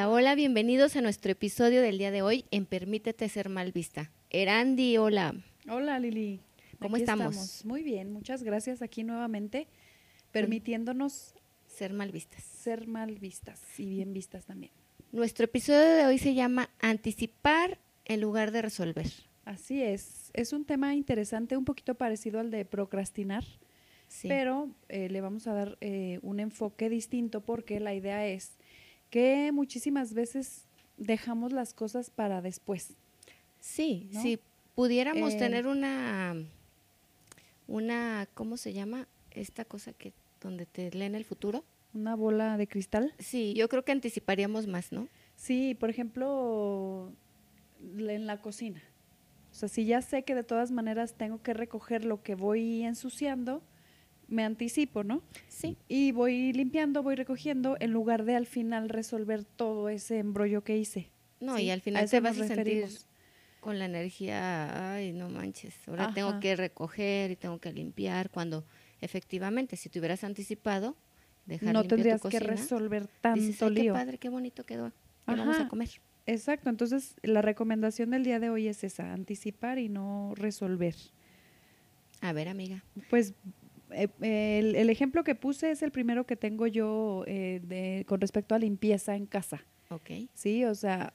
Hola, hola, bienvenidos a nuestro episodio del día de hoy en Permítete ser mal vista. Erandi, hola. Hola Lili. ¿Cómo estamos? Muy bien, muchas gracias aquí nuevamente, permitiéndonos Ser mal vistas. ser mal vistas y bien vistas también. Nuestro episodio de hoy se llama Anticipar en lugar de resolver. Así es, es un tema interesante, un poquito parecido al de procrastinar, Sí. pero eh, le vamos a dar eh, un enfoque distinto porque la idea es que muchísimas veces dejamos las cosas para después. sí, ¿no? si pudiéramos Eh, tener una, una, ¿cómo se llama? Esta cosa que donde te leen el futuro. Una bola de cristal. Sí, yo creo que anticiparíamos más, ¿no? Sí, por ejemplo, en la cocina. O sea, si ya sé que de todas maneras tengo que recoger lo que voy ensuciando, me anticipo, ¿no? Sí. Y voy limpiando, voy recogiendo, en lugar de al final resolver todo ese embrollo que hice. No, Sí, y al final te vas a sentir con la energía, ay, no manches, ahora tengo que recoger y tengo que limpiar, cuando efectivamente, si te hubieras anticipado, dejar No tu tendrías que resolver dices, tanto "Ay, qué padre, qué bonito quedó, ¿qué vamos a comer? Exacto, entonces la recomendación del día de hoy es esa, anticipar y no resolver. A ver, amiga, Pues eh, el, el ejemplo que puse es el primero que tengo yo eh, de, con respecto a limpieza en casa, ok, ¿sí? O sea,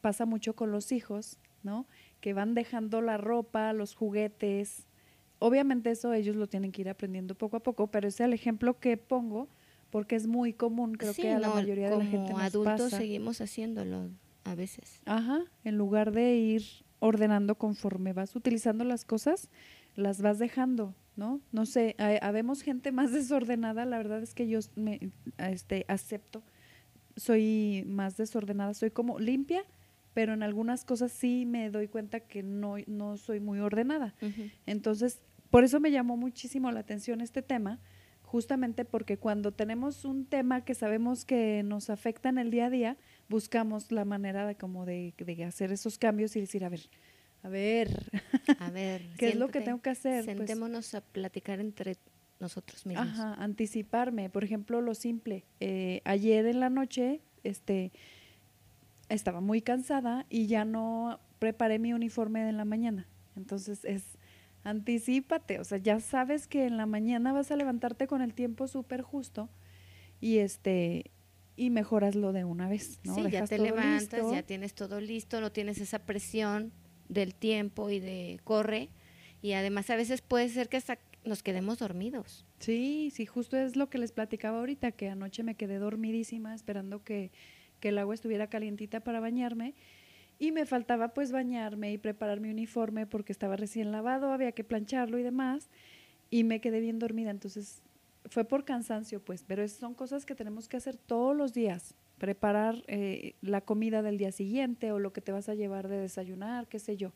pasa mucho con los hijos, ¿no? Que van dejando la ropa, los juguetes. Obviamente eso ellos lo tienen que ir aprendiendo poco a poco, pero ese es el ejemplo que pongo porque es muy común, creo sí, que a la no, mayoría de la gente nos adultos pasa. seguimos haciéndolo a veces. Ajá, en lugar de ir ordenando conforme vas utilizando las cosas, las vas dejando, ¿no? No sé, ha- habemos gente más desordenada, la verdad es que yo me este acepto soy más desordenada, soy como limpia, pero en algunas cosas sí me doy cuenta que no no soy muy ordenada. Entonces, por eso me llamó muchísimo la atención este tema, justamente porque cuando tenemos un tema que sabemos que nos afecta en el día a día, buscamos la manera de como de, de hacer esos cambios y decir, a ver, a ver, A ver, ¿qué es lo que tengo que hacer? Pues, Sentémonos a platicar entre nosotros mismos. ajá, anticiparme. Por ejemplo, lo simple. eh, ayer en la noche, este, estaba muy cansada y ya no preparé mi uniforme de la mañana. Entonces es anticípate, o sea, ya sabes que en la mañana vas a levantarte con el tiempo súper justo y este y mejoras de una vez, ¿no? Sí, ya te levantas, listo. ya tienes todo listo, no tienes esa presión del tiempo y de corre. Y además a veces puede ser que hasta nos quedemos dormidos. Sí, sí, justo es lo que les platicaba ahorita, que anoche me quedé dormidísima esperando que, que el agua estuviera calientita para bañarme y me faltaba pues bañarme y preparar mi uniforme porque estaba recién lavado, había que plancharlo y demás y me quedé bien dormida, entonces fue por cansancio pues, pero son cosas que tenemos que hacer todos los días, preparar eh, la comida del día siguiente o lo que te vas a llevar de desayunar, qué sé yo.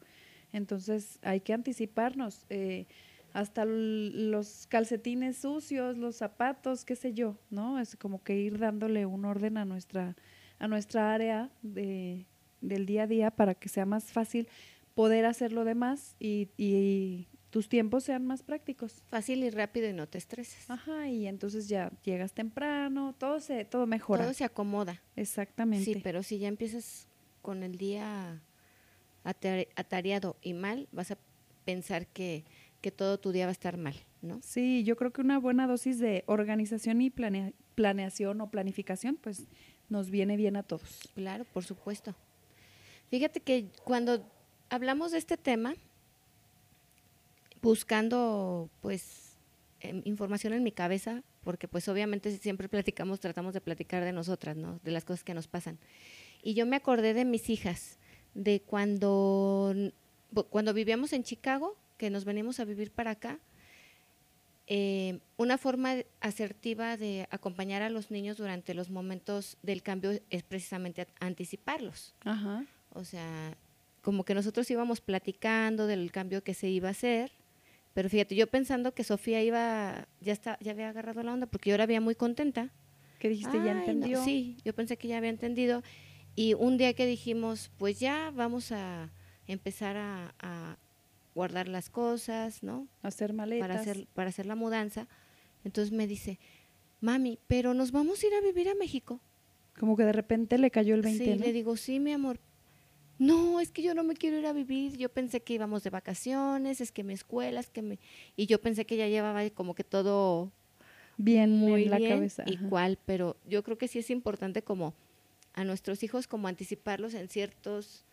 Entonces hay que anticiparnos. eh, hasta los calcetines sucios, los zapatos, qué sé yo, ¿no? Es como que ir dándole un orden a nuestra, a nuestra área de, del día a día para que sea más fácil poder hacer lo demás y, y tus tiempos sean más prácticos. Fácil y rápido y no te estreses. Ajá, y entonces ya llegas temprano, todo se, todo mejora. Todo se acomoda. Exactamente. Sí, pero si ya empiezas con el día ata- atareado y mal, vas a pensar que, que todo tu día va a estar mal, ¿no? Sí, yo creo que una buena dosis de organización y planea- planeación o planificación, pues nos viene bien a todos. Claro, por supuesto. Fíjate que cuando hablamos de este tema, buscando pues em, información en mi cabeza, porque pues obviamente siempre platicamos, tratamos de platicar de nosotras, ¿no? De las cosas que nos pasan. Y yo me acordé de mis hijas, de cuando, cuando vivíamos en Chicago, que nos venimos a vivir para acá, eh, una forma asertiva de acompañar a los niños durante los momentos del cambio es precisamente anticiparlos. Ajá. O sea, como que nosotros íbamos platicando del cambio que se iba a hacer, pero fíjate, yo pensando que Sofía iba, ya está, ya había agarrado la onda, porque yo la veía muy contenta. Que dijiste, ya no, entendió. sí, yo pensé que ya había entendido. Y un día que dijimos, pues ya vamos a empezar a, a guardar las cosas, ¿no? Hacer maletas. Para hacer, para hacer la mudanza. Entonces me dice, mami, pero nos vamos a ir a vivir a México. Como que de repente le cayó el 20, Sí, ¿no? le digo, sí, mi amor. No, es que yo no me quiero ir a vivir. Yo pensé que íbamos de vacaciones, es que mi escuela, es que me... Y yo pensé que ya llevaba como que todo bien muy en la bien cabeza. ajá. cuál, pero yo creo que sí es importante como a nuestros hijos como anticiparlos en ciertos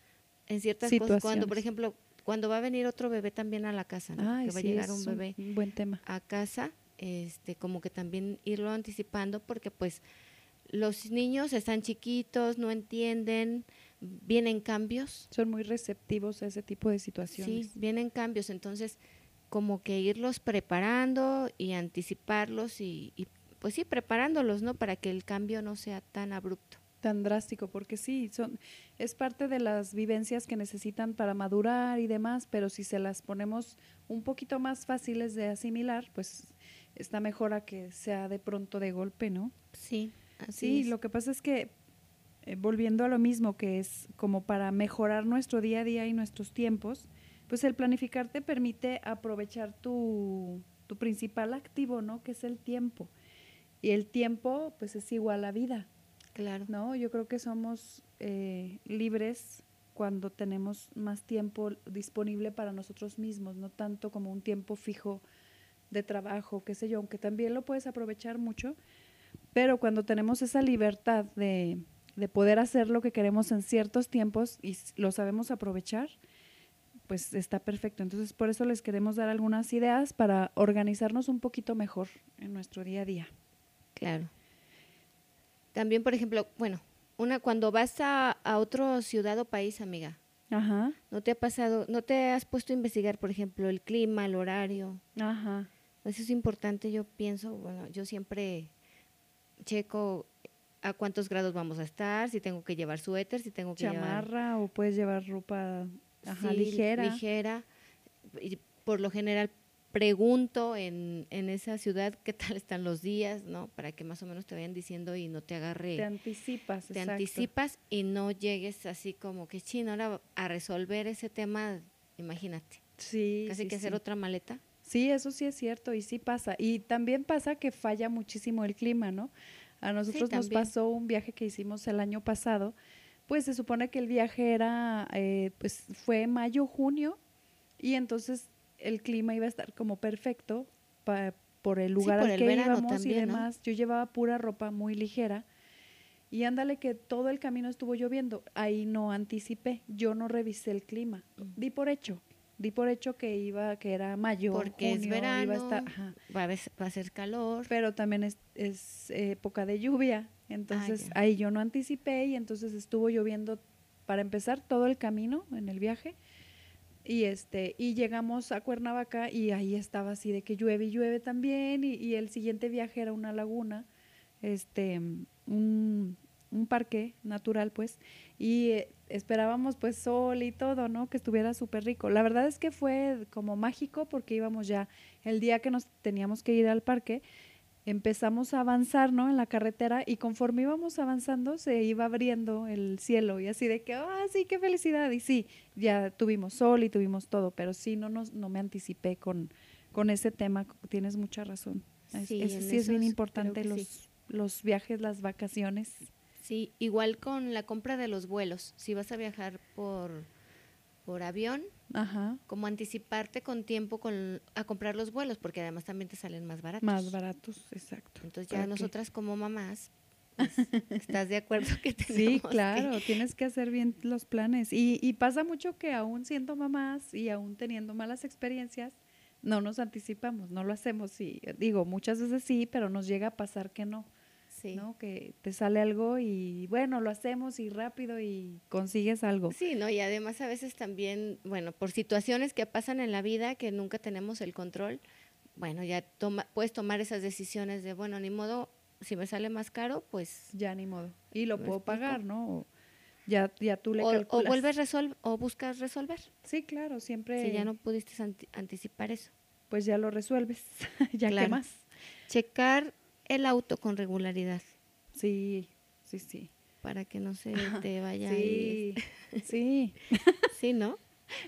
en ciertas cosas cuando por ejemplo cuando va a venir otro bebé también a la casa ¿no? Ay, que va a llegar un bebé un buen tema. a casa este como que también irlo anticipando porque pues los niños están chiquitos no entienden vienen cambios Son muy receptivos a ese tipo de sí situaciones. vienen cambios entonces como que irlos preparando y anticiparlos y, y, pues sí preparándolos no para que el cambio no sea tan abrupto Tan drástico, porque sí, son, es parte de las vivencias que necesitan para madurar y demás, pero si se las ponemos un poquito más fáciles de asimilar, pues está mejor a que sea de pronto de golpe, ¿no? sí así Sí, es. lo que pasa es que, eh, volviendo a lo mismo, que es como para mejorar nuestro día a día y nuestros tiempos, pues el planificar te permite aprovechar tu, tu principal activo, ¿no? Que es el tiempo. Y el tiempo, pues es igual a vida, claro ¿no? Yo creo que somos eh, libres cuando tenemos más tiempo disponible para nosotros mismos, no tanto como un tiempo fijo de trabajo, qué sé yo, aunque también lo puedes aprovechar mucho, pero cuando tenemos esa libertad de, de poder hacer lo que queremos en ciertos tiempos y lo sabemos aprovechar, pues está perfecto. Entonces, por eso les queremos dar algunas ideas para organizarnos un poquito mejor en nuestro día a día. Claro. También, por ejemplo, bueno, una cuando vas a, a otra ciudad o país, amiga, Ajá, ¿no te ha pasado, no te has puesto a investigar, por ejemplo, el clima, el horario? ajá. Eso es importante, yo pienso, bueno, yo siempre checo a cuántos grados vamos a estar, si tengo que llevar suéter, si tengo que llevar chamarra o puedes llevar ropa ajá, Sí, ligera. ligera. Y por lo general pregunto en, en esa ciudad qué tal están los días, ¿no? Para que más o menos te vayan diciendo y no te agarre, Te anticipas, te exacto. anticipas y no llegues así como que chino, ahora a resolver ese tema, imagínate, Sí, casi sí, que hacer sí. otra maleta. Sí, eso sí es cierto y sí pasa. Y también pasa que falla muchísimo el clima, ¿no? A nosotros nos pasó un viaje que hicimos el año pasado, pues se supone que el viaje era, eh, pues fue mayo, junio, y entonces el clima iba a estar como perfecto pa- por el lugar por al el que íbamos y demás. Yo llevaba pura ropa muy ligera. Y ándale que todo el camino estuvo lloviendo. Ahí no anticipé, yo no revisé el clima. Mm. Di por hecho, di por hecho que iba, que era mayo, Porque es junio, verano, iba a estar, ajá. va, a va a ser calor. pero también es, es época de lluvia. Entonces ya. ahí yo no anticipé y entonces estuvo lloviendo para empezar todo el camino en el viaje. Y este, y llegamos a Cuernavaca y ahí estaba así de que llueve y llueve también, y, y el siguiente viaje era una laguna, este, un, un parque natural, pues, y eh, esperábamos pues sol y todo, ¿no? Que estuviera súper rico. La verdad es que fue como mágico porque íbamos ya el día que nos teníamos que ir al parque, empezamos a avanzar, ¿no? En la carretera y conforme íbamos avanzando se iba abriendo el cielo y así de que, ah, sí, qué felicidad. Y sí, ya tuvimos sol y tuvimos todo, pero sí, no, nos, no me anticipé con, con ese tema, tienes mucha razón. Sí, es- sí es bien importante los, sí. los viajes, las vacaciones. Sí, igual con la compra de los vuelos. Si vas a viajar por, por avión, Ajá, como anticiparte con tiempo con, a comprar los vuelos, porque además también te salen más baratos. más baratos, exacto. Entonces ya nosotras como mamás, pues, ¿estás de acuerdo que tenemos Sí, que- claro, tienes que hacer bien los planes. Y, y pasa mucho que aún siendo mamás y aún teniendo malas experiencias, no nos anticipamos, no lo hacemos. Y digo, muchas veces sí, pero nos llega a pasar que no, sí. ¿no? Que te sale algo y bueno, lo hacemos y rápido y consigues algo. Sí, ¿no? Y además a veces también, bueno, por situaciones que pasan en la vida que nunca tenemos el control, bueno, ya toma, puedes tomar esas decisiones de, bueno, ni modo, si me sale más caro, pues... Ya ni modo. Y lo ¿Me puedo pagar, ¿no? O ya, ya tú le O, o calculas. vuelves resol o buscas resolver, Sí, claro, siempre. si ya no pudiste anti- anticipar eso. Pues ya lo resuelves. ya Claro. más. Checar el auto con regularidad Sí, sí, sí. para que no se te vaya ahí. Sí, sí. Sí, ¿no?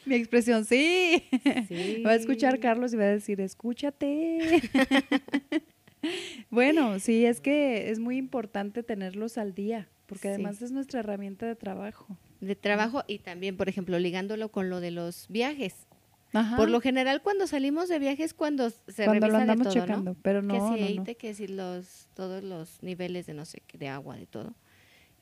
Mi expresión, sí. Sí. Va a escuchar Carlos y va a decir, escúchate. bueno, sí, es que es muy importante tenerlos al día, porque Sí. además es nuestra herramienta de trabajo. De trabajo y también, por ejemplo, ligándolo con lo de los viajes. Ajá. Por lo general, cuando salimos de viajes, cuando se cuando lo revisa de andamos todo, checando, ¿no? pero que no, si no, no. aceite, que si los, todos los niveles de no sé de agua, de todo.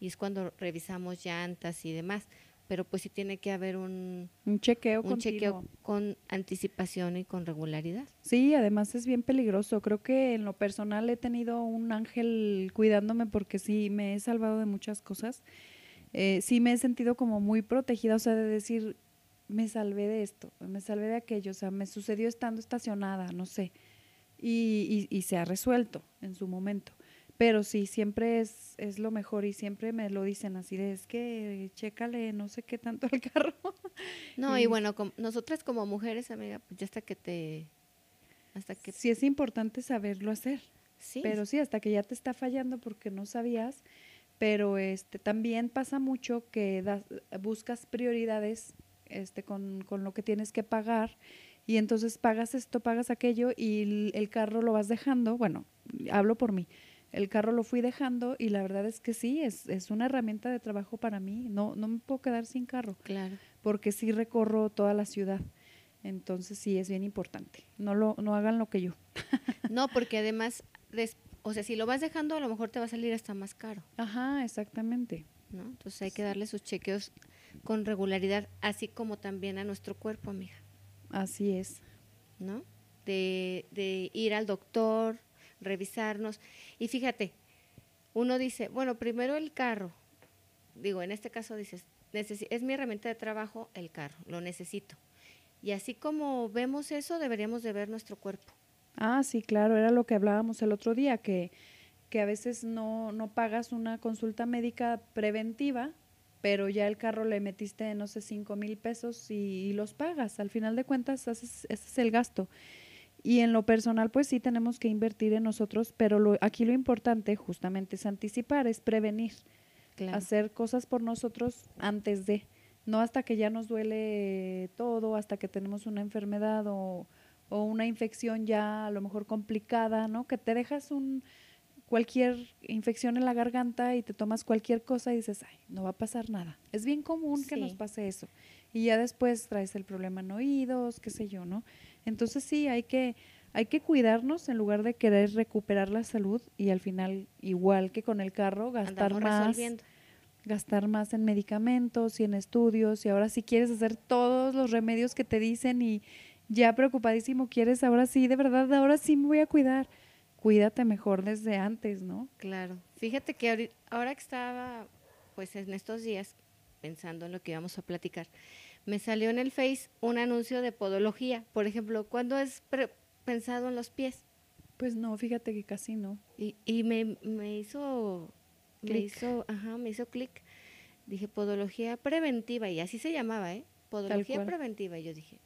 Y es cuando revisamos llantas y demás. Pero pues sí tiene que haber un, un chequeo un continuo. chequeo con anticipación y con regularidad. Sí, además es bien peligroso. Creo que en lo personal he tenido un ángel cuidándome porque sí me he salvado de muchas cosas. Eh, sí me he sentido como muy protegida, o sea, de decir, me salvé de esto, me salvé de aquello, o sea, me sucedió estando estacionada, no sé. Y, y, y se ha resuelto en su momento. Pero sí, siempre es, es lo mejor y siempre me lo dicen así de, es que chécale no sé qué tanto al carro. No, y Y- bueno, com- nosotras como mujeres, amiga, pues ya hasta que te... Hasta que... Sí es importante saberlo hacer. Sí, Pero sí, hasta que ya te está fallando porque no sabías. Pero este también pasa mucho que das- buscas prioridades este, con, con lo que tienes que pagar y entonces pagas esto, pagas aquello y el, carro lo vas dejando. Bueno, hablo por mí. El carro lo fui dejando y la verdad es que sí, es, es una herramienta de trabajo para mí. No, no me puedo quedar sin carro claro. porque sí recorro toda la ciudad. Entonces sí es bien importante. No, lo, no hagan lo que yo. No, porque además, des- o sea, si lo vas dejando, a lo mejor te va a salir hasta más caro. Ajá, exactamente. ¿no? Entonces hay que darle sus chequeos con regularidad, así como también a nuestro cuerpo, amiga, Así es. ¿no? De, de ir al doctor, revisarnos. Y fíjate, uno dice, bueno, primero el carro. Digo, en este caso dices, es mi herramienta de trabajo el carro, lo necesito. Y así como vemos eso, deberíamos de ver nuestro cuerpo. Ah, sí, claro, era lo que hablábamos el otro día, que, que a veces no, no pagas una consulta médica preventiva, pero ya el carro le metiste, no sé, cinco mil pesos y, y los pagas. Al final de cuentas, haces, ese es el gasto. Y en lo personal, pues sí tenemos que invertir en nosotros, pero lo, aquí lo importante justamente es anticipar, es prevenir, Claro. hacer cosas por nosotros antes de, no hasta que ya nos duele todo, hasta que tenemos una enfermedad o, o una infección ya a lo mejor complicada, ¿no? Que te dejas un cualquier infección en la garganta y te tomas cualquier cosa y dices, ay, no va a pasar nada. Es bien común que nos Sí. pase eso. Y ya después traes el problema en oídos, qué sé yo, ¿no? Entonces sí, hay que, hay que cuidarnos en lugar de querer recuperar la salud y al final, igual que con el carro, gastar Andamos más gastar más en medicamentos y en estudios y ahora si quieres hacer todos los remedios que te dicen y ya preocupadísimo quieres, ahora sí, de verdad, ahora sí me voy a cuidar. Cuídate mejor desde antes, ¿no? Claro. Fíjate que ahora que estaba, pues en estos días, pensando en lo que íbamos a platicar, me salió en el Face un anuncio de podología. Por ejemplo, ¿cuándo es pensado en los pies? Pues no, fíjate que casi no. Y, y me, me hizo, me hizo, ajá, me hizo clic. Dije, podología preventiva, y así se llamaba, ¿eh? Podología preventiva. Y yo dije,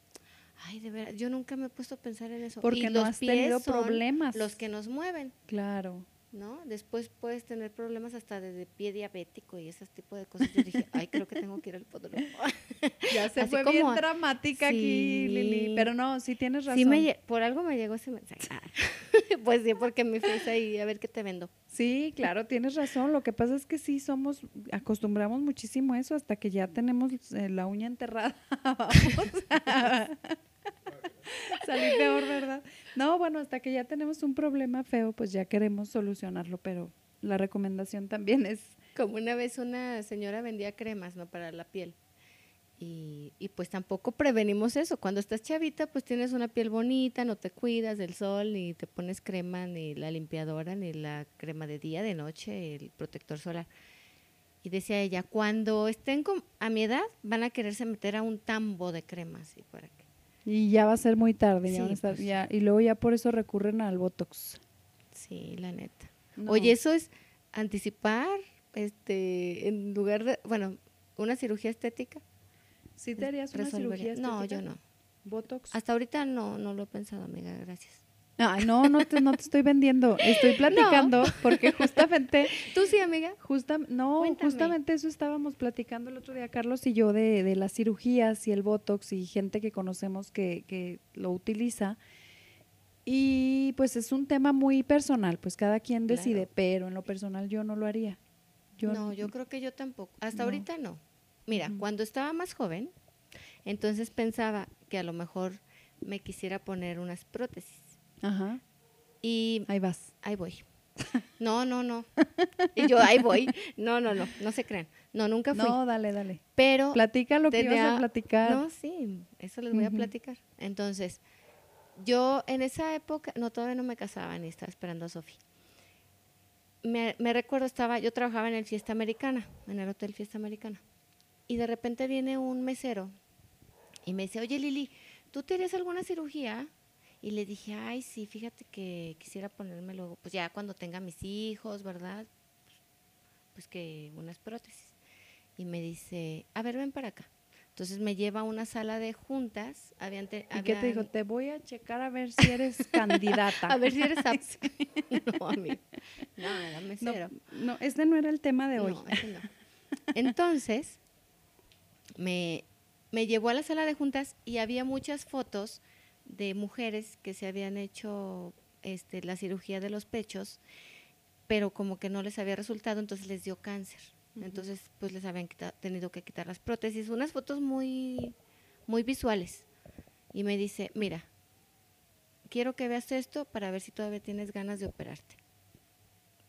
ay, de veras, yo nunca me he puesto a pensar en eso. Porque y no los has pies tenido son problemas. Los que nos mueven. Claro. ¿no? Después puedes tener problemas hasta de, de pie diabético y ese tipo de cosas. Yo dije, ay, creo que tengo que ir al podólogo. Ya se Así fue como- bien dramática aquí. Lili. Pero no, sí tienes razón. Sí me por algo me llegó ese mensaje. Pues sí, porque me fui ahí a ver qué te vendo. Sí, claro, tienes razón. Lo que pasa es que sí somos, acostumbramos muchísimo a eso hasta que ya tenemos eh, la uña enterrada. Salir peor, ¿verdad? No, bueno, hasta que ya tenemos un problema feo, pues ya queremos solucionarlo, pero la recomendación también es, Como una vez una señora vendía cremas, ¿no? Para la piel. Y, y pues tampoco prevenimos eso. Cuando estás chavita, pues tienes una piel bonita, no te cuidas del sol, ni te pones crema, ni la limpiadora, ni la crema de día, de noche, el protector solar. Y decía ella, cuando estén a mi edad, van a quererse meter a un tambo de cremas. ¿Y para qué? Y ya va a ser muy tarde, Sí, estar- pues. ya- y luego ya por eso recurren al Botox. Sí, la neta. No. Oye, eso es anticipar, este, en lugar de, bueno, una cirugía estética. ¿Sí te harías una cirugía No, estética? yo no. ¿Botox? Hasta ahorita no, no lo he pensado, amiga, gracias. No, no te, no te estoy vendiendo. Estoy platicando porque justamente ¿Tú sí, amiga? Justa, no, Cuéntame. justamente eso estábamos platicando el otro día, Carlos y yo, de, de las cirugías y el Botox y gente que conocemos que, que lo utiliza. Y pues es un tema muy personal, pues cada quien decide, Claro. pero en lo personal yo no lo haría. Yo no, yo creo que yo tampoco. Hasta No. ahorita no. Mira, cuando estaba más joven, entonces pensaba que a lo mejor me quisiera poner unas prótesis. Ajá, Y ahí vas. ahí voy. No, no, no. Y yo ahí voy. No, no, no, no se crean. No, nunca fui. No, dale, dale. Pero Platica lo que ibas a platicar. No, sí, eso les voy a platicar. Entonces, yo en esa época, no, todavía no me casaba ni estaba esperando a Sofía. Me, me recuerdo, estaba, yo trabajaba en el Fiesta Americana, en el Hotel Fiesta Americana. Y de repente viene un mesero y me dice, oye Lili, ¿tú te harías alguna cirugía? Y le dije, ay, sí, fíjate que quisiera ponerme luego, pues ya cuando tenga mis hijos, ¿verdad? Pues que unas prótesis. Y me dice, a ver, ven para acá. Entonces me lleva a una sala de juntas. Habían te- ¿Y qué te dijo? Te voy a checar a ver si eres candidata. A ver si eres apta. no, amigo. No, era No, mesero. no, este no era el tema de hoy. No, ese no. Entonces, me, me llevó a la sala de juntas y había muchas fotos de mujeres que se habían hecho este, la cirugía de los pechos, pero como que no les había resultado, entonces les dio cáncer. Entonces, pues les habían tenido que quitar las prótesis. Unas fotos muy, muy visuales. Y me dice, mira, quiero que veas esto para ver si todavía tienes ganas de operarte.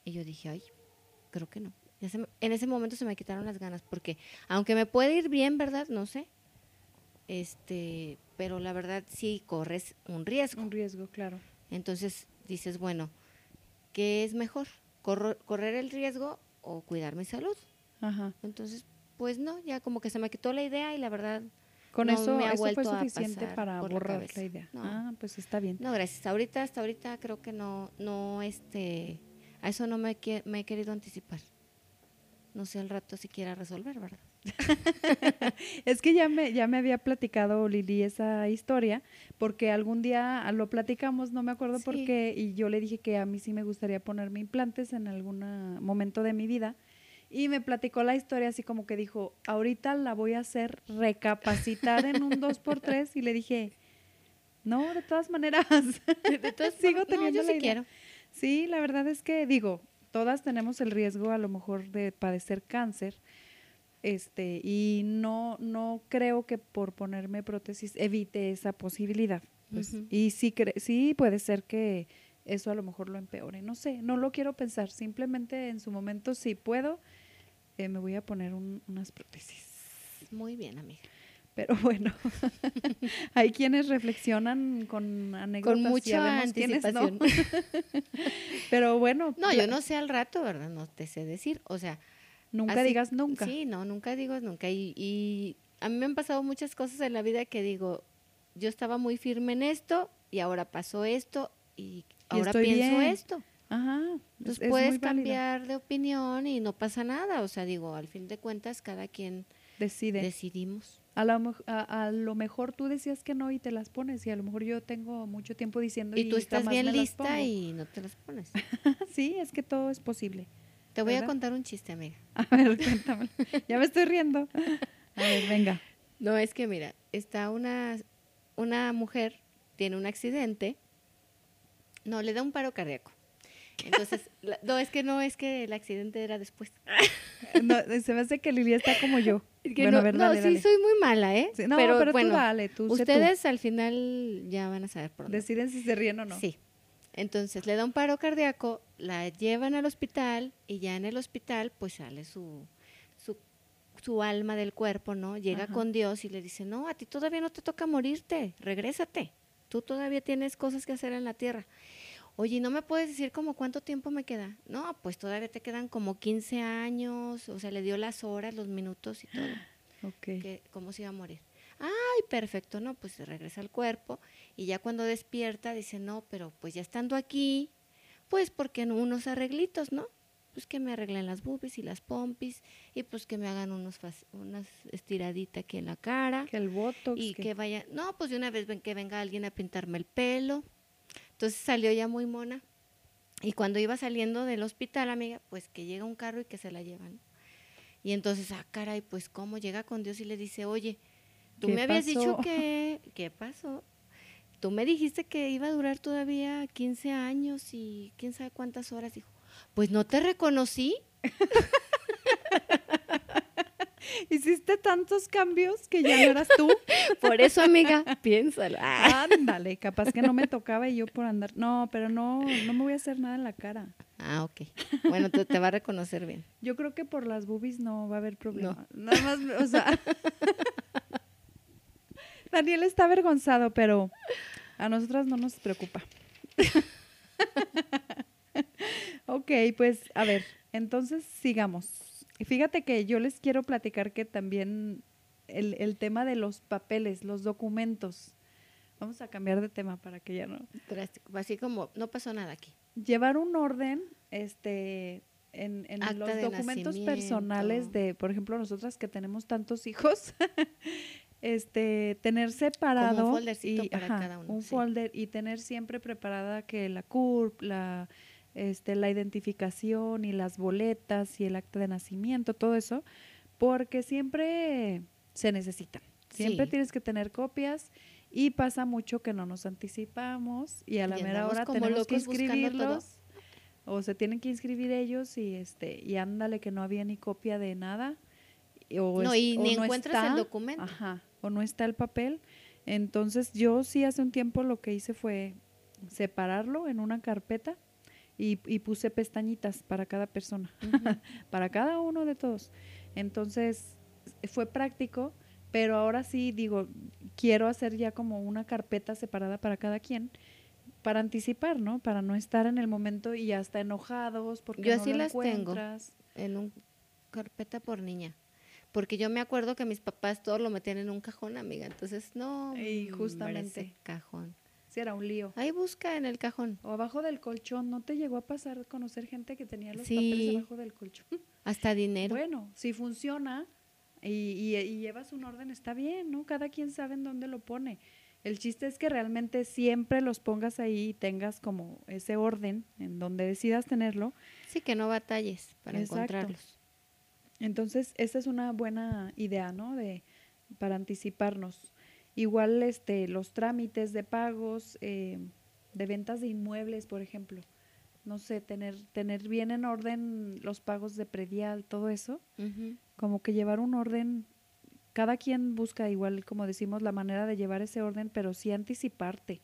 Y yo dije, ay, creo que no. Me- en ese momento se me quitaron las ganas, porque aunque me puede ir bien, ¿verdad? No sé. Este, pero la verdad sí corres un riesgo. Un riesgo, claro. Entonces dices, bueno, ¿qué es mejor? Corro- ¿Correr el riesgo o cuidar mi salud? Ajá. Entonces, pues no, ya como que se me quitó la idea y la verdad, Con No eso, me ha eso fue suficiente para la borrar la idea. No. Ah, pues está bien. no, gracias. Ahorita, hasta ahorita creo que no, no, este, a eso no me, me he querido anticipar. No sé al rato si quiera resolver, ¿verdad? Es que ya me, ya me había platicado Lili esa historia, porque algún día lo platicamos, no me acuerdo por Sí. qué, y yo le dije que a mí sí me gustaría ponerme implantes en algún momento de mi vida. Y me platicó la historia así como que dijo, ahorita la voy a hacer recapacitar en un 2x3 y le dije, no, de todas maneras, De todas sigo formas, no, teniendo yo la sí idea. quiero. Sí, la verdad es que digo, todas tenemos el riesgo a lo mejor de padecer cáncer. Este, y no no creo que por ponerme prótesis evite esa posibilidad. Pues. Y sí cre- sí puede ser que eso a lo mejor lo empeore, no sé, no lo quiero pensar, simplemente en su momento si puedo eh, me voy a poner un- unas prótesis. Muy bien, amiga. Pero bueno, hay quienes reflexionan con anécdotas. Con mucha quiénes no. anticipación. Pero bueno, No, yo no sé al rato, ¿verdad? No te sé decir. O sea, Nunca así- digas nunca. Sí, no, nunca digo nunca. Y, y a mí me han pasado muchas cosas en la vida que digo, yo estaba muy firme en esto y ahora pasó esto y ahora estoy pienso bien. esto. Ajá. Entonces es- es puedes cambiar de opinión y no pasa nada. O sea, digo, al fin de cuentas, cada quien Decide. decidimos. a, lo, a, a lo mejor tú decías que no y te las pones y a lo mejor yo tengo mucho tiempo diciendo Y tú estás bien lista y no te las pones. sí, es que todo es posible. Te voy a contar un chiste, amiga. A ver, cuéntame. ya me estoy riendo. A ver, venga. No, es que mira, está una, una mujer, tiene un accidente, no, le da un paro cardíaco. Entonces, la- no, es que no, es que el accidente era después. No, se me hace que Lilia está como yo. Es que bueno, no, a ver, no, dale, sí, soy muy mala, ¿eh? Sí, no, pero, bueno, tú sé tú. ustedes al final ya van a saber por dónde. Deciden si se ríen o no. Sí. Entonces, le da un paro cardíaco, la llevan al hospital y ya en el hospital, pues sale su, su, su alma del cuerpo, ¿no? Llega Ajá. con Dios y le dice, no, a ti todavía no te toca morirte, regrésate. Tú todavía tienes cosas que hacer en la tierra. Oye, ¿no me puedes decir como cuánto tiempo me queda? No, pues todavía te quedan como 15 años, o sea, le dio las horas, los minutos y todo Ok. que cómo se iba a morir. Ay, perfecto, no, pues se regresa al cuerpo y ya cuando despierta dice, no, pero pues ya estando aquí, pues porque no unos arreglitos, ¿no? Pues que me arreglen las boobies y las pompis y pues que me hagan unos unas estiraditas aquí en la cara Que el botox. y que- que vaya, no, pues de una vez ven que venga alguien a pintarme el pelo. Entonces salió ya muy mona. Y cuando iba saliendo del hospital, amiga, pues que llega un carro y que se la llevan. Y entonces, ah, caray, pues cómo llega con Dios y le dice, oye, tú ¿Qué me habías dicho que, ¿qué pasó? Tú me dijiste que iba a durar todavía 15 años y quién sabe cuántas horas. Dijo, pues no te reconocí. Hiciste tantos cambios que ya no eras tú. Por eso, amiga, piénsalo. Ándale, capaz que no me tocaba y yo por andar. No, pero no, no me voy a hacer nada en la cara. Ah, ok. Bueno, tú te va a reconocer bien. Yo creo que por las boobies no va a haber problema. Nada más, o sea. Daniel está avergonzado, pero a nosotras no nos preocupa. ok, pues a ver, entonces sigamos. Fíjate que yo les quiero platicar que también el, el tema de los papeles, los documentos. Vamos a cambiar de tema para que ya no. Drástico. Así como no pasó nada aquí. Llevar un orden, este, en, los documentos personales de, por ejemplo, nosotras que tenemos tantos hijos, este, tener separado foldercito y, para ajá, cada uno, un sí. folder y tener siempre preparada que la CURP, la, este, la identificación y las boletas y el acta de nacimiento, todo eso, porque siempre se necesitan. Siempre Sí. tienes que tener copias y pasa mucho que no nos anticipamos y a la Y mera hora tenemos que inscribirlos o se tienen que inscribir ellos y este y ándale que no había ni copia de nada o No, es- y o ni no encuentras el documento. ajá, o no está el papel entonces yo sí hace un tiempo lo que hice fue separarlo en una carpeta y, y puse pestañitas para cada persona para cada uno de todos entonces fue práctico pero ahora sí digo quiero hacer ya como una carpeta separada para cada quien para anticipar, ¿no? Para no estar en el momento y hasta enojados porque Yo no así lo las tengo. En un carpeta por niña. Porque yo me acuerdo que mis papás todo lo metían en un cajón, amiga. Entonces, no. Y hombre, justamente. cajón. Sí, era un lío. Ahí busca en el cajón. O abajo del colchón, ¿no te llegó a pasar conocer gente que tenía los Sí. papeles abajo del colchón? Hasta dinero. Bueno, si funciona y, y- y llevas un orden, está bien, ¿no? Cada quien sabe en dónde lo pone. El chiste es que realmente siempre los pongas ahí y tengas como ese orden en donde decidas tenerlo. Sí, que no batalles para Exacto. encontrarlos. Entonces, esta es una buena idea, ¿no? De, para anticiparnos. Igual este, los trámites de pagos, eh, de ventas de inmuebles, por ejemplo. No sé, tener, tener bien en orden los pagos de predial, todo eso. Como que llevar un orden, cada quien busca igual, como decimos, la manera de llevar ese orden, pero sí anticiparte,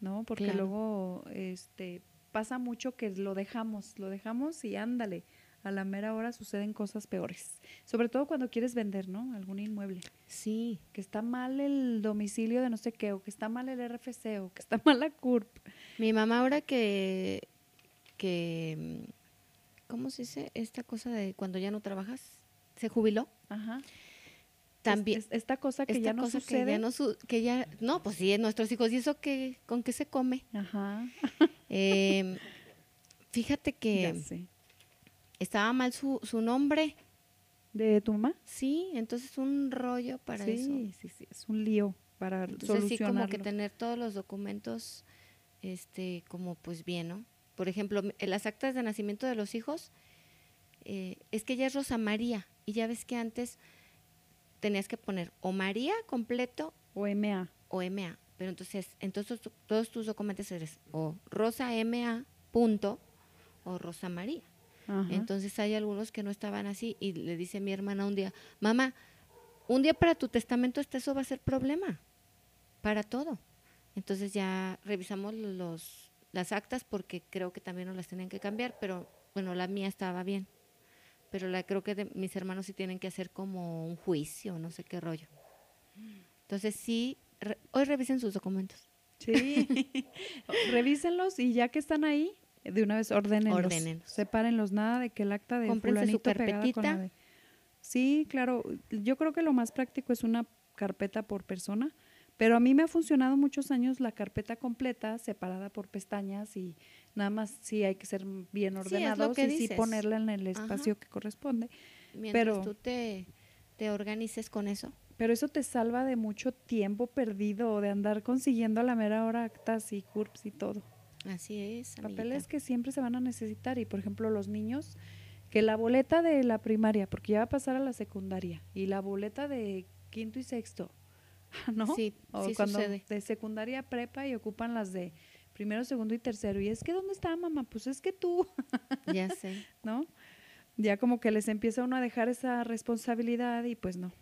¿no? Porque Claro. luego este, pasa mucho que lo dejamos, lo dejamos y ándale. A la mera hora suceden cosas peores. Sobre todo cuando quieres vender, ¿no? Algún inmueble. Sí. Que está mal el domicilio de no sé qué, o que está mal el RFC, o que está mal la CURP. Mi mamá ahora que, que, mm, ¿cómo se dice? Esta cosa de cuando ya no trabajas, se jubiló. Ajá. También. Es- es- esta cosa que esta ya no cosa sucede. que ya no, su- que ya, no, pues sí, nuestros hijos, ¿y eso qué, con qué se come? Ajá. Em, fíjate Ya que sé. Estaba mal su, su nombre, ¿De tu mamá? sí, entonces un rollo para sí, eso. sí, sí, es un lío para Entonces sí, como que tener todos los documentos, este, como pues bien, ¿no? Por ejemplo, en las actas de nacimiento de los hijos, eh, es que ya es Rosa María, y ya ves que antes tenías que poner o María completo O MA. o MA, pero entonces, entonces todos tus documentos eres o Rosa MA punto o Rosa María. Ajá. Entonces hay algunos que no estaban así y le dice mi hermana un día, mamá, un día para tu testamento este eso va a ser problema, para todo. Entonces ya revisamos los, las actas porque creo que también nos las tenían que cambiar, pero bueno, la mía estaba bien. Pero la creo que de, mis hermanos sí tienen que hacer como un juicio, no sé qué rollo. Entonces sí, re- hoy revisen sus documentos. Sí. Revísenlos y ya que están ahí, de una vez ordénenlos. Ordénenlos. Sepárenlos, nada de que el acta de Cómprense su fulanito pegada con la carpetita. de- Sí, claro. Yo creo que lo más práctico es una carpeta por persona, pero a mí me ha funcionado muchos años la carpeta completa, separada por pestañas y nada más sí hay que ser bien ordenados y sí ponerla en el Ajá. espacio que corresponde. Mientras Pero- tú te, te organices con eso. Pero eso te salva de mucho tiempo perdido de andar consiguiendo a la mera hora actas y CURPS y todo. Así es. Papeles que siempre se van a necesitar y por ejemplo los niños que la boleta de la primaria porque ya va a pasar a la secundaria y la boleta de quinto y sexto ¿no? Sí, o sí cuando sucede. de secundaria prepa y ocupan las de primero segundo y tercero y es que dónde está mamá pues es que tú Ya sé. ¿no? Ya como que les empieza uno a dejar esa responsabilidad y pues no.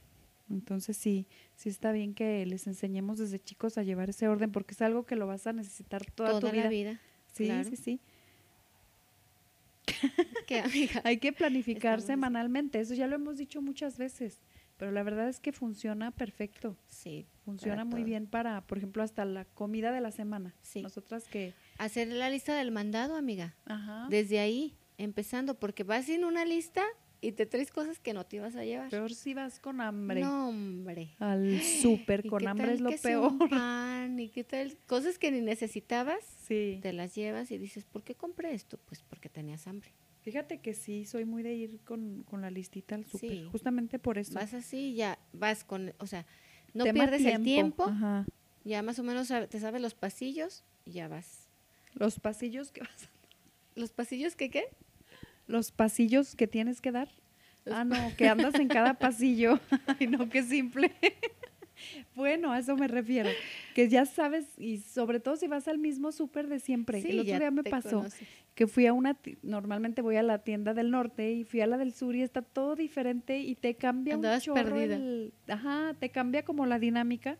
Entonces sí, sí está bien que les enseñemos desde chicos a llevar ese orden porque es algo que lo vas a necesitar toda, Toda tu vida. la vida. Sí, claro. sí, sí. ¿Qué, amiga? Hay que planificar Estamos- semanalmente, eso ya lo hemos dicho muchas veces, pero la verdad es que funciona perfecto. Sí. Funciona muy todo. bien para, por ejemplo, hasta la comida de la semana. Sí. Nosotras que... Hacer la lista del mandado, amiga. Ajá. Desde ahí, empezando, porque vas sin una lista y te traes cosas que no te ibas a llevar. Peor si vas con hambre. No, hombre. Al súper ¿Y con hambre es lo que peor. un pan y qué tal cosas que ni necesitabas, Sí. te las llevas y dices, ¿por qué compré esto? Pues porque tenías hambre. Fíjate que sí, soy muy de ir con, con la listita al súper, Sí. justamente por eso. Vas así, ya vas con, o sea, no Tema pierdes el tiempo, Ajá. ya más o menos te sabes los pasillos y ya vas. Los pasillos que vas ¿Los pasillos qué qué? Los pasillos que tienes que dar. Ah, no, que andas en cada pasillo. Ay, no, qué simple. bueno, a eso me refiero. Que ya sabes, y sobre todo si vas al mismo súper de siempre. Sí, El otro ya día me pasó conoces. que fui a una, normalmente voy a la tienda del norte y fui a la del sur y está todo diferente y te cambia Andabas un chorro perdida. el- ajá, te cambia como la dinámica,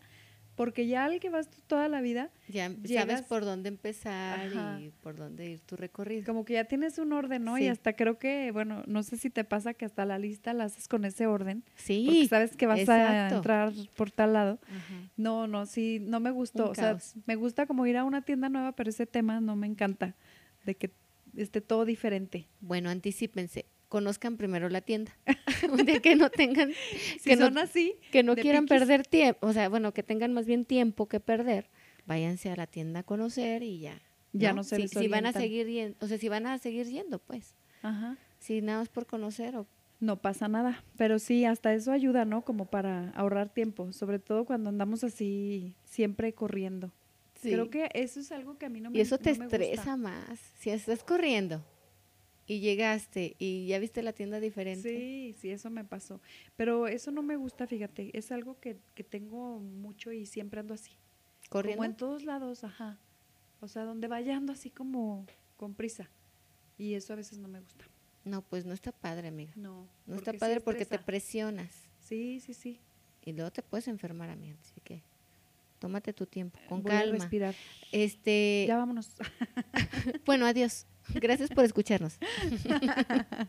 porque ya al que vas tú toda la vida, Ya sabes por dónde empezar Ajá. y por dónde ir tu recorrido. como que ya tienes un orden, ¿no? Y hasta creo que, bueno, no sé si te pasa que hasta la lista la haces con ese orden, porque Sí, sabes que vas a entrar por tal lado. Ajá. No, no, sí, no me gustó. Un o sea, caos. me gusta como ir a una tienda nueva, pero ese tema no me encanta, de que esté todo diferente. Bueno, anticípense, conozcan primero la tienda. Un día que no tengan, Si que no, son así, que no quieran piquis. perder tiempo, o sea, bueno, que tengan más bien tiempo que perder, váyanse a la tienda a conocer y ya. Ya no se si, les si van a seguir yendo, o sea, si van a seguir yendo, pues, ajá, si nada más por conocer o no pasa nada. Pero sí, hasta eso ayuda, ¿no? Como para ahorrar tiempo, sobre todo cuando andamos así siempre corriendo. Creo que eso es algo que a mí no me y eso te no gusta. estresa más. Si estás corriendo y llegaste y ya viste la tienda diferente. Sí, sí, eso me pasó. Pero eso no me gusta, fíjate. Es algo que, que tengo mucho y siempre ando así. corriendo. Como en todos lados, ajá. O sea, donde vaya ando así como con prisa. Y eso a veces no me gusta. No, pues no está padre, amiga. No. No está sí padre porque te presionas Sí, sí, sí. y luego te puedes enfermar, amiga. Así que tómate tu tiempo, con Voy a calma. respirar. Este, Ya vámonos. bueno, adiós. Gracias por escucharnos.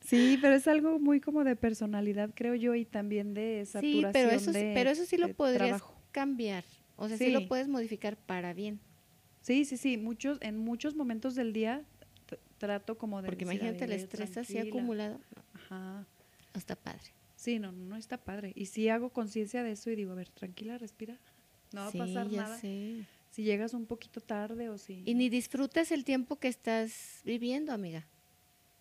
Sí, pero es algo muy como de personalidad, creo yo, y también de Sí, saturación pero eso, sí- de- pero eso sí lo podrías trabajo. cambiar. O sea, sí. lo Sí. puedes modificar para bien. Sí, sí, sí. Muchos, en muchos momentos del día trato como de Porque decir, imagínate el "A ver, estrés así tranquila". acumulado. Ajá. no está padre. Sí, no, no está padre. Y sí hago conciencia de eso y digo, a ver, tranquila, respira. No va sí, a pasar ya nada. sé. Si llegas un poquito tarde o si... Y ni disfrutas el tiempo que estás viviendo, amiga.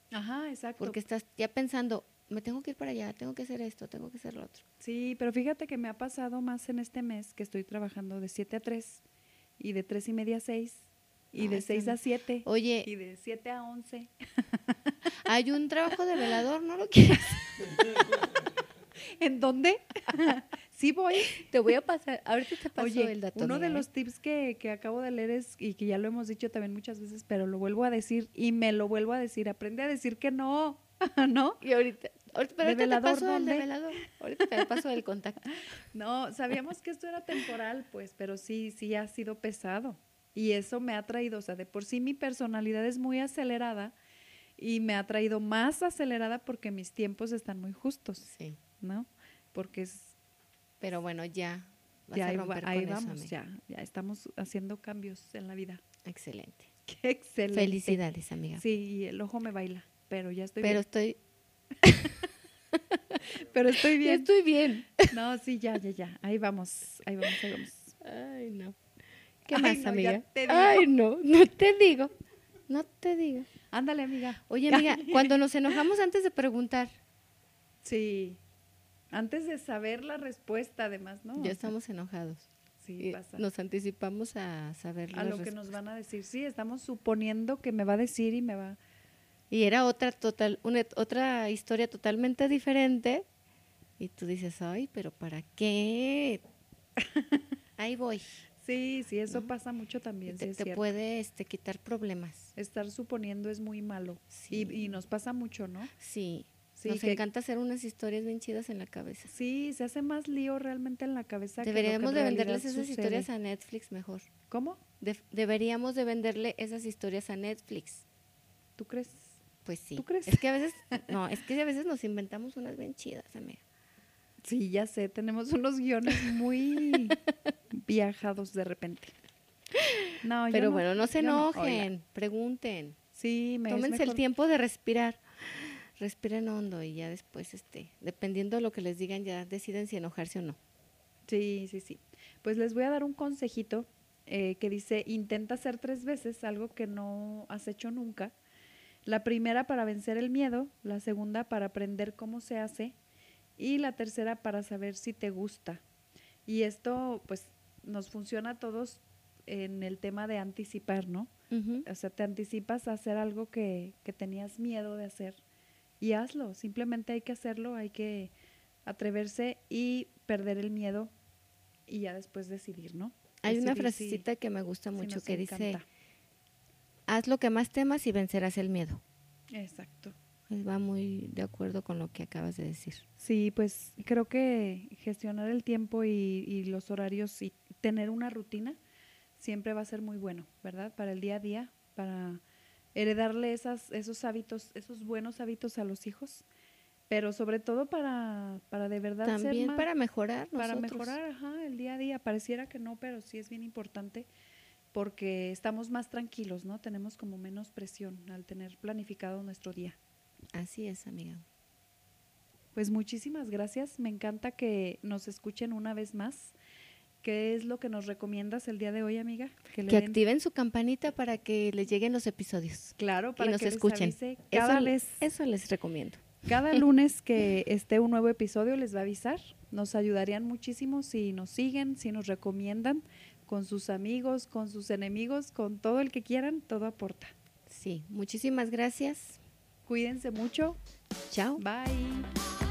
Ajá, exacto. Porque estás ya pensando, me tengo que ir para allá, tengo que hacer esto, tengo que hacer lo otro. Sí, pero fíjate que me ha pasado más en este mes que estoy trabajando de 7 a 3 y de 3 y media a 6 y Ah, de está 6 a bien. 7 Oye, y de 7 a 11. hay un trabajo de velador, ¿no lo quieres? ¿En dónde? sí voy. Te voy a pasar, ahorita te paso Oye, el dato. uno de amiga, ¿eh? los tips que, que acabo de leer es, y que ya lo hemos dicho también muchas veces, pero lo vuelvo a decir y me lo vuelvo a decir, aprende a decir que no, ¿no? Y ahorita, ahorita, pero ¿De ahorita te paso el de dónde? velador. Ahorita te paso el contacto. No, sabíamos que esto era temporal, pues, pero sí, sí ha sido pesado. Y eso me ha traído, o sea, de por sí mi personalidad es muy acelerada y me ha traído más acelerada porque mis tiempos están muy justos, Sí. ¿no? Porque es, Pero bueno, ya vas ya a romper ahí con vamos, ya, ya estamos haciendo cambios en la vida. Excelente. Qué excelente. Felicidades, amiga. Sí, el ojo me baila, pero ya estoy pero bien. estoy, Pero estoy ya bien. estoy bien. No, sí, ya, ya, ya. Ahí vamos, ahí vamos, ahí vamos. Ay, no. ¿Qué Ay, más, no, ya amiga? Ay, no, no te digo. No te digo. Ándale, amiga. Oye, amiga, cuando nos enojamos antes de preguntar, Sí. Antes de saber la respuesta, además, ¿no? Ya estamos enojados. Sí, Y pasa. Nos anticipamos a saber a lo que nos van a decir. Sí, estamos suponiendo que me va a decir y me va. Y era otra total, una, otra historia totalmente diferente. Y tú dices, ay, pero ¿para qué? Ahí voy. Sí, sí, eso ¿no? pasa mucho también, te, sí es te puede este, quitar problemas. Estar suponiendo es muy malo. Sí. Y, y nos pasa mucho, ¿no? Sí, Sí, nos que- encanta hacer unas historias bien chidas en la cabeza. Sí, se hace más lío realmente en la cabeza. que lo que Deberíamos en de venderles esas sucede. historias a Netflix mejor. ¿Cómo? De- deberíamos de venderle esas historias a Netflix. ¿Tú crees? Pues sí. ¿Tú crees? Es que a veces, no, es que a veces nos inventamos unas bien chidas, amiga. Sí, ya sé, tenemos unos guiones muy viajados de repente. No, yo Pero no, bueno, no se yo no. enojen, pregunten. sí, me Tómense el tiempo de respirar. Respiren hondo y ya después, este, dependiendo de lo que les digan, ya deciden si enojarse o no. Sí, sí, sí. Pues les voy a dar un consejito eh, que dice, intenta hacer tres veces algo que no has hecho nunca. La primera para vencer el miedo, la segunda para aprender cómo se hace y la tercera para saber si te gusta. Y esto pues nos funciona a todos en el tema de anticipar, ¿no? O sea, te anticipas a hacer algo que, que tenías miedo de hacer y hazlo. Simplemente hay que hacerlo, hay que atreverse y perder el miedo y ya después decidir, ¿no? Hay una si- frasecita que me gusta mucho que dice, haz lo que más temas y vencerás el miedo. Exacto. Pues va muy de acuerdo con lo que acabas de decir. Sí, pues creo que gestionar el tiempo y, y los horarios y tener una rutina siempre va a ser muy bueno, ¿verdad? Para el día a día, para heredarle esas, esos hábitos, esos buenos hábitos a los hijos, pero sobre todo para, para de verdad ser También más- para mejorar para nosotros. mejorar ajá, el día a día. Pareciera que no, pero sí es bien importante porque estamos más tranquilos, ¿no? Tenemos como menos presión al tener planificado nuestro día. Así es, amiga. Pues muchísimas gracias. Me encanta que nos escuchen una vez más. ¿Qué es lo que nos recomiendas el día de hoy, amiga? Que activen su campanita para que les lleguen los episodios. claro, para y nos que escuchen. cada eso, eso les recomiendo. cada lunes que esté un nuevo episodio les va a avisar. Nos ayudarían muchísimo si nos siguen, si nos recomiendan con sus amigos, con sus enemigos, con todo el que quieran, todo aporta. Sí, muchísimas gracias. Cuídense mucho. Chao. Bye.